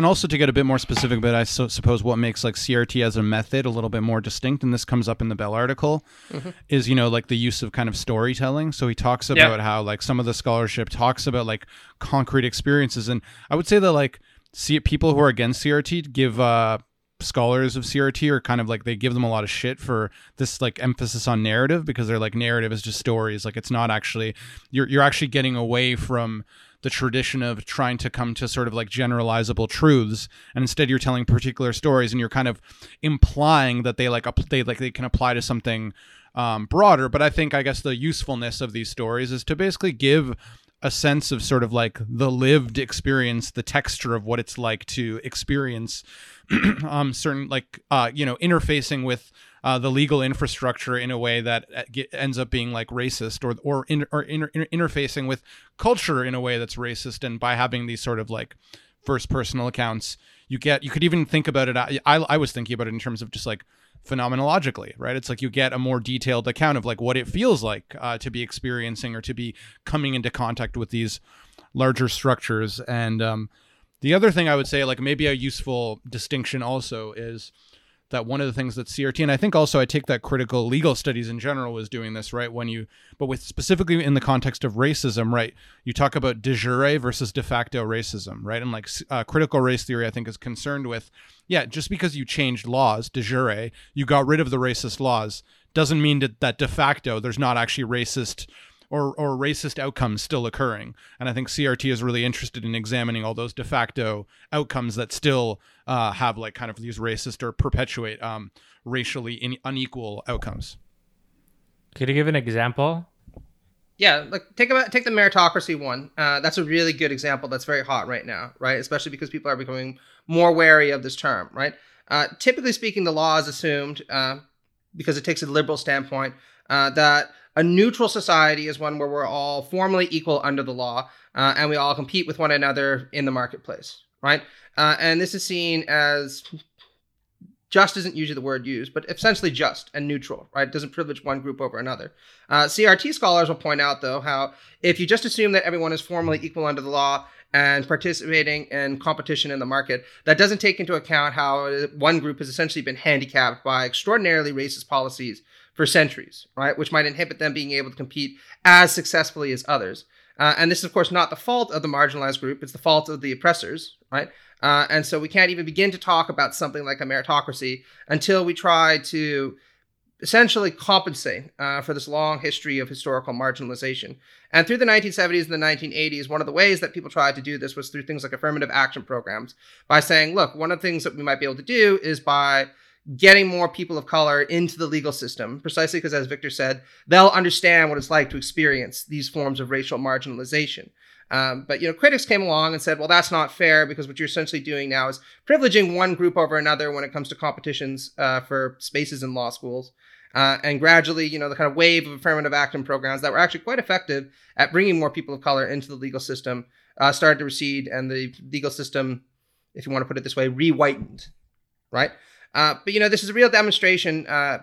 and also to get a bit more specific, but I so, suppose what makes like CRT as a method a little bit more distinct, and this comes up in the Bell article, mm-hmm. is you know like the use of kind of storytelling. So he talks about yeah. how like some of the scholarship talks about like concrete experiences, and I would say that like see people who are against CRT give uh scholars of CRT are kind of like they give them a lot of shit for this like emphasis on narrative because they're like narrative is just stories like it's not actually you're you're actually getting away from the tradition of trying to come to sort of like generalizable truths and instead you're telling particular stories and you're kind of implying that they like they like they can apply to something um, broader. But i think i guess the usefulness of these stories is to basically give a sense of sort of like the lived experience the texture of what it's like to experience um certain like uh you know interfacing with uh, the legal infrastructure in a way that uh, ends up being like racist or or, in, or inter- interfacing with culture in a way that's racist and by having these sort of like first personal accounts you get you could even think about it I, I was thinking about it in terms of just like phenomenologically right? It's like you get a more detailed account of like what it feels like uh, to be experiencing or to be coming into contact with these larger structures. And um, the other thing i would say like maybe a useful distinction also is that one of the things that CRT and I think also I take that critical legal studies in general was doing this right? When you but with specifically in the context of racism right? You talk about de jure versus de facto racism right? And like uh, critical race theory I think is concerned with yeah just because you changed laws de jure you got rid of the racist laws doesn't mean that, that de facto there's not actually racist or or racist outcomes still occurring. And I think CRT is really interested in examining all those de facto outcomes that still uh, have like kind of these racist or perpetuate um, racially in- unequal outcomes. Could you give an example? Yeah, like take about take the meritocracy one. Uh, that's a really good example. That's very hot right now, right? Especially because people are becoming more wary of this term, right? Uh, typically speaking, the law is assumed uh, because it takes a liberal standpoint uh, that a neutral society is one where we're all formally equal under the law uh, and we all compete with one another in the marketplace, right? Uh, and this is seen as just isn't usually the word used, but essentially just and neutral, right? It doesn't privilege one group over another. Uh, CRT scholars will point out, though, how if you just assume that everyone is formally equal under the law and participating in competition in the market, that doesn't take into account how one group has essentially been handicapped by extraordinarily racist policies for centuries, right? Which might inhibit them being able to compete as successfully as others. Uh, and this is, of course, not the fault of the marginalized group, it's the fault of the oppressors, right? Uh, and so we can't even begin to talk about something like a meritocracy until we try to essentially compensate uh, for this long history of historical marginalization. And through the 1970s and the 1980s, one of the ways that people tried to do this was through things like affirmative action programs by saying, look, one of the things that we might be able to do is by getting more people of color into the legal system, precisely because, as Victor said, they'll understand what it's like to experience these forms of racial marginalization. Um, but you know, critics came along and said, "Well, that's not fair because what you're essentially doing now is privileging one group over another when it comes to competitions uh, for spaces in law schools." Uh, and gradually, you know, the kind of wave of affirmative action programs that were actually quite effective at bringing more people of color into the legal system uh, started to recede, and the legal system, if you want to put it this way, re-whitened, right? Uh, but you know, this is a real demonstration uh,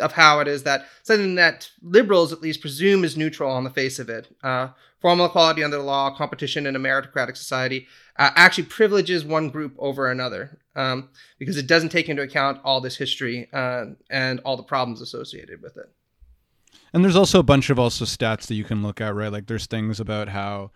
of how it is that something that liberals at least presume is neutral on the face of it. Uh, formal equality under the law, competition in a meritocratic society, uh, actually privileges one group over another um, because it doesn't take into account all this history uh, and all the problems associated with it. And there's also a bunch of also stats that you can look at, right? Like there's things about how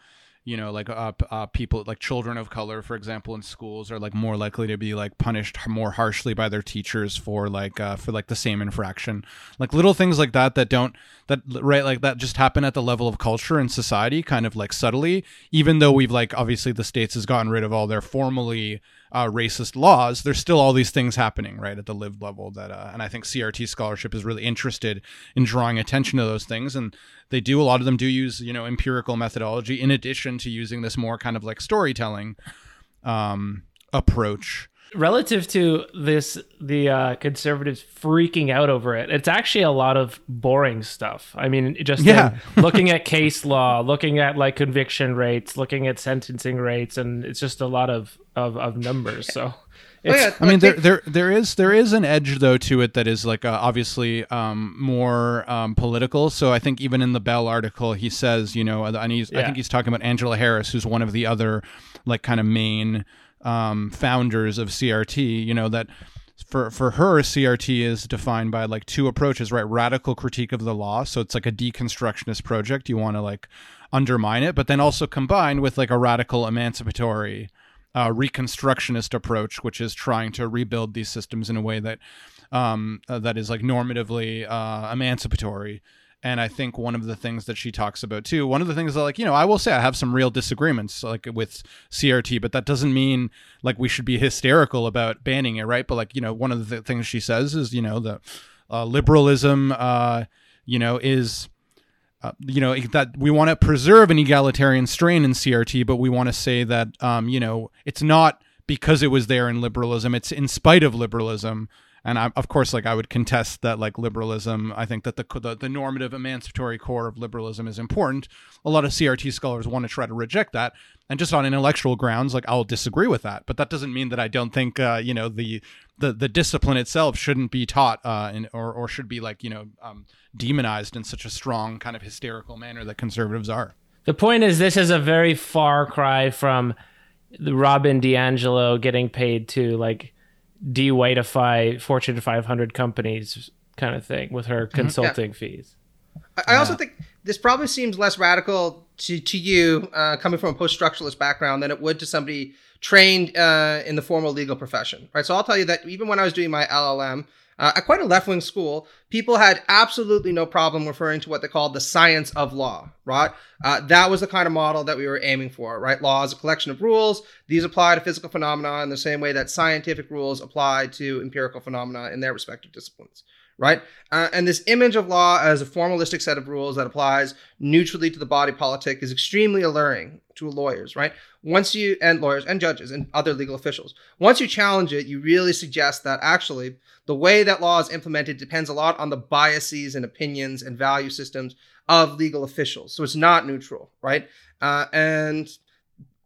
you know like uh, uh, people like children of color for example in schools are like more likely to be like punished more harshly by their teachers for like uh, for like the same infraction. Like little things like that that don't that right like that just happen at the level of culture and society kind of like subtly even though we've like obviously the states has gotten rid of all their formally uh, racist laws, there's still all these things happening right at the lived level that, uh, and I think CRT scholarship is really interested in drawing attention to those things, and they do a lot of them do use you know empirical methodology in addition to using this more kind of like storytelling um, approach relative to this the uh, conservatives freaking out over it it's actually a lot of boring stuff i mean just yeah. looking at case law looking at like conviction rates looking at sentencing rates and it's just a lot of of, of numbers so oh, yeah, I mean, there, there, there is there is an edge though to it that is like uh, obviously um, more um, political. So I think even in the Bell article, he says, you know, and he's yeah. I think he's talking about Angela Harris, who's one of the other like kind of main um, founders of CRT, you know, that for for her CRT is defined by like two approaches, right? Radical critique of the law, so it's like a deconstructionist project. You want to like undermine it, but then also combined with like a radical emancipatory uh, reconstructionist approach, which is trying to rebuild these systems in a way that um, uh, that is like normatively uh, emancipatory. And I think one of the things that she talks about too, one of the things that like, you know, I will say I have some real disagreements like with CRT, but that doesn't mean like we should be hysterical about banning it, right? But like, you know, one of the things she says is, you know, the uh, liberalism, uh, you know, is uh, you know that we want to preserve an egalitarian strain in CRT, but we want to say that um, you know it's not because it was there in liberalism; it's in spite of liberalism and I, of course like i would contest that like liberalism i think that the, the, the normative emancipatory core of liberalism is important. A lot of crt scholars want to try to reject that. And just on intellectual grounds like i'll disagree with that. But that doesn't mean that i don't think uh, you know the the the discipline itself shouldn't be taught uh, in, or or should be like you know um, demonized in such a strong kind of hysterical manner that conservatives are. The point is this is a very far cry from robin diangelo getting paid to like de-whiteify Fortune 500 companies kind of thing with her mm-hmm. consulting yeah. fees. I, also think this probably seems less radical to, to you uh, coming from a post-structuralist background than it would to somebody trained uh, in the formal legal profession, right? So I'll tell you that even when I was doing my LLM, uh, at quite a left wing school, people had absolutely no problem referring to what they called the science of law, right? Uh, that was the kind of model that we were aiming for, right? Law is a collection of rules. These apply to physical phenomena in the same way that scientific rules apply to empirical phenomena in their respective disciplines, right? Uh, and this image of law as a formalistic set of rules that applies neutrally to the body politic is extremely alluring to lawyers, right? Once you, and lawyers and judges and other legal officials, once you challenge it, you really suggest that actually the way that law is implemented depends a lot on the biases and opinions and value systems of legal officials. So it's not neutral, right? Uh, and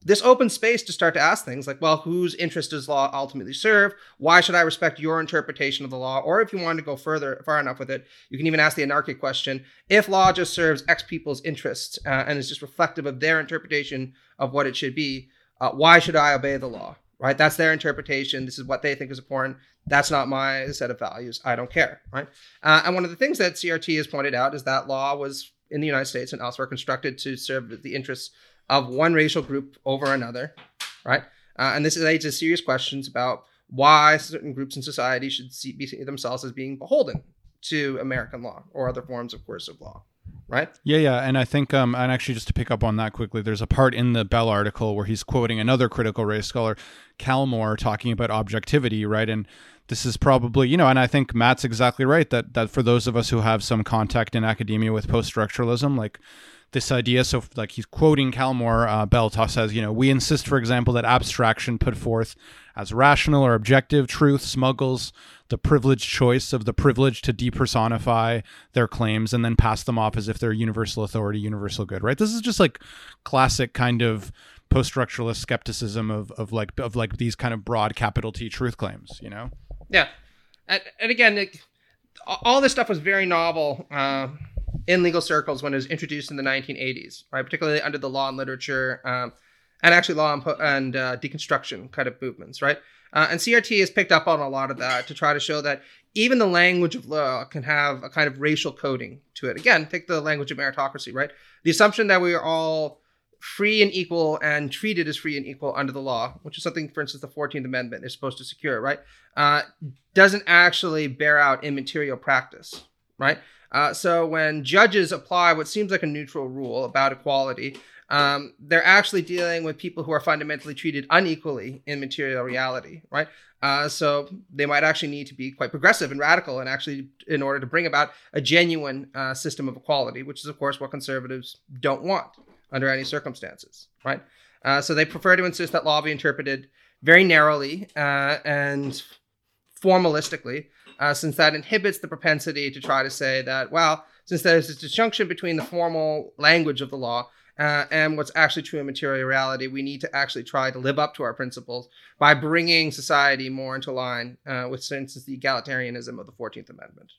this open space to start to ask things like, well, whose interest does law ultimately serve? Why should I respect your interpretation of the law? Or if you want to go further, far enough with it, you can even ask the anarchic question: If law just serves X people's interests uh, and is just reflective of their interpretation of what it should be, uh, why should I obey the law? Right? That's their interpretation. This is what they think is important. That's not my set of values. I don't care, right? Uh, and one of the things that CRT has pointed out is that law was in the United States and elsewhere constructed to serve the interests of one racial group over another, right? Uh, and this raises serious questions about why certain groups in society should see, be themselves as being beholden to American law or other forms of coercive law right? Yeah, yeah, and I think, um, and actually, just to pick up on that quickly, there's a part in the Bell article where he's quoting another critical race scholar, Calmore, talking about objectivity, right? And this is probably, you know, and I think Matt's exactly right that that for those of us who have some contact in academia with post-structuralism, like this idea. So, like he's quoting Calmore, uh, says, you know, we insist, for example, that abstraction put forth as rational or objective truth smuggles the privileged choice of the privileged to depersonify their claims and then pass them off as if they're universal authority, universal good, right? This is just like classic kind of post-structuralist skepticism of, of like of like these kind of broad capital T truth claims, you know? Yeah, and, and again, it, all this stuff was very novel. Uh, in legal circles when it was introduced in the 1980s, right? Particularly under the law and literature, um, and actually law and, and uh, deconstruction kind of movements, right? Uh, and CRT has picked up on a lot of that to try to show that even the language of law can have a kind of racial coding to it. Again, take the language of meritocracy, right? The assumption that we are all free and equal and treated as free and equal under the law, which is something, for instance, the 14th Amendment is supposed to secure, right? Uh, doesn't actually bear out in material practice, right? Uh, so when judges apply what seems like a neutral rule about equality, um, they're actually dealing with people who are fundamentally treated unequally in material reality, right? Uh, so they might actually need to be quite progressive and radical, and actually, in order to bring about a genuine uh, system of equality, which is, of course, what conservatives don't want under any circumstances, right? Uh, so they prefer to insist that law be interpreted very narrowly uh, and formalistically, uh, since that inhibits the propensity to try to say that, well, since there's this disjunction between the formal language of the law uh, and what's actually true in material reality, we need to actually try to live up to our principles by bringing society more into line uh, with, for instance, the egalitarianism of the 14th Amendment.